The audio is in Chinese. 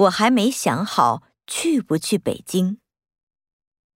我还没想好去不去北京。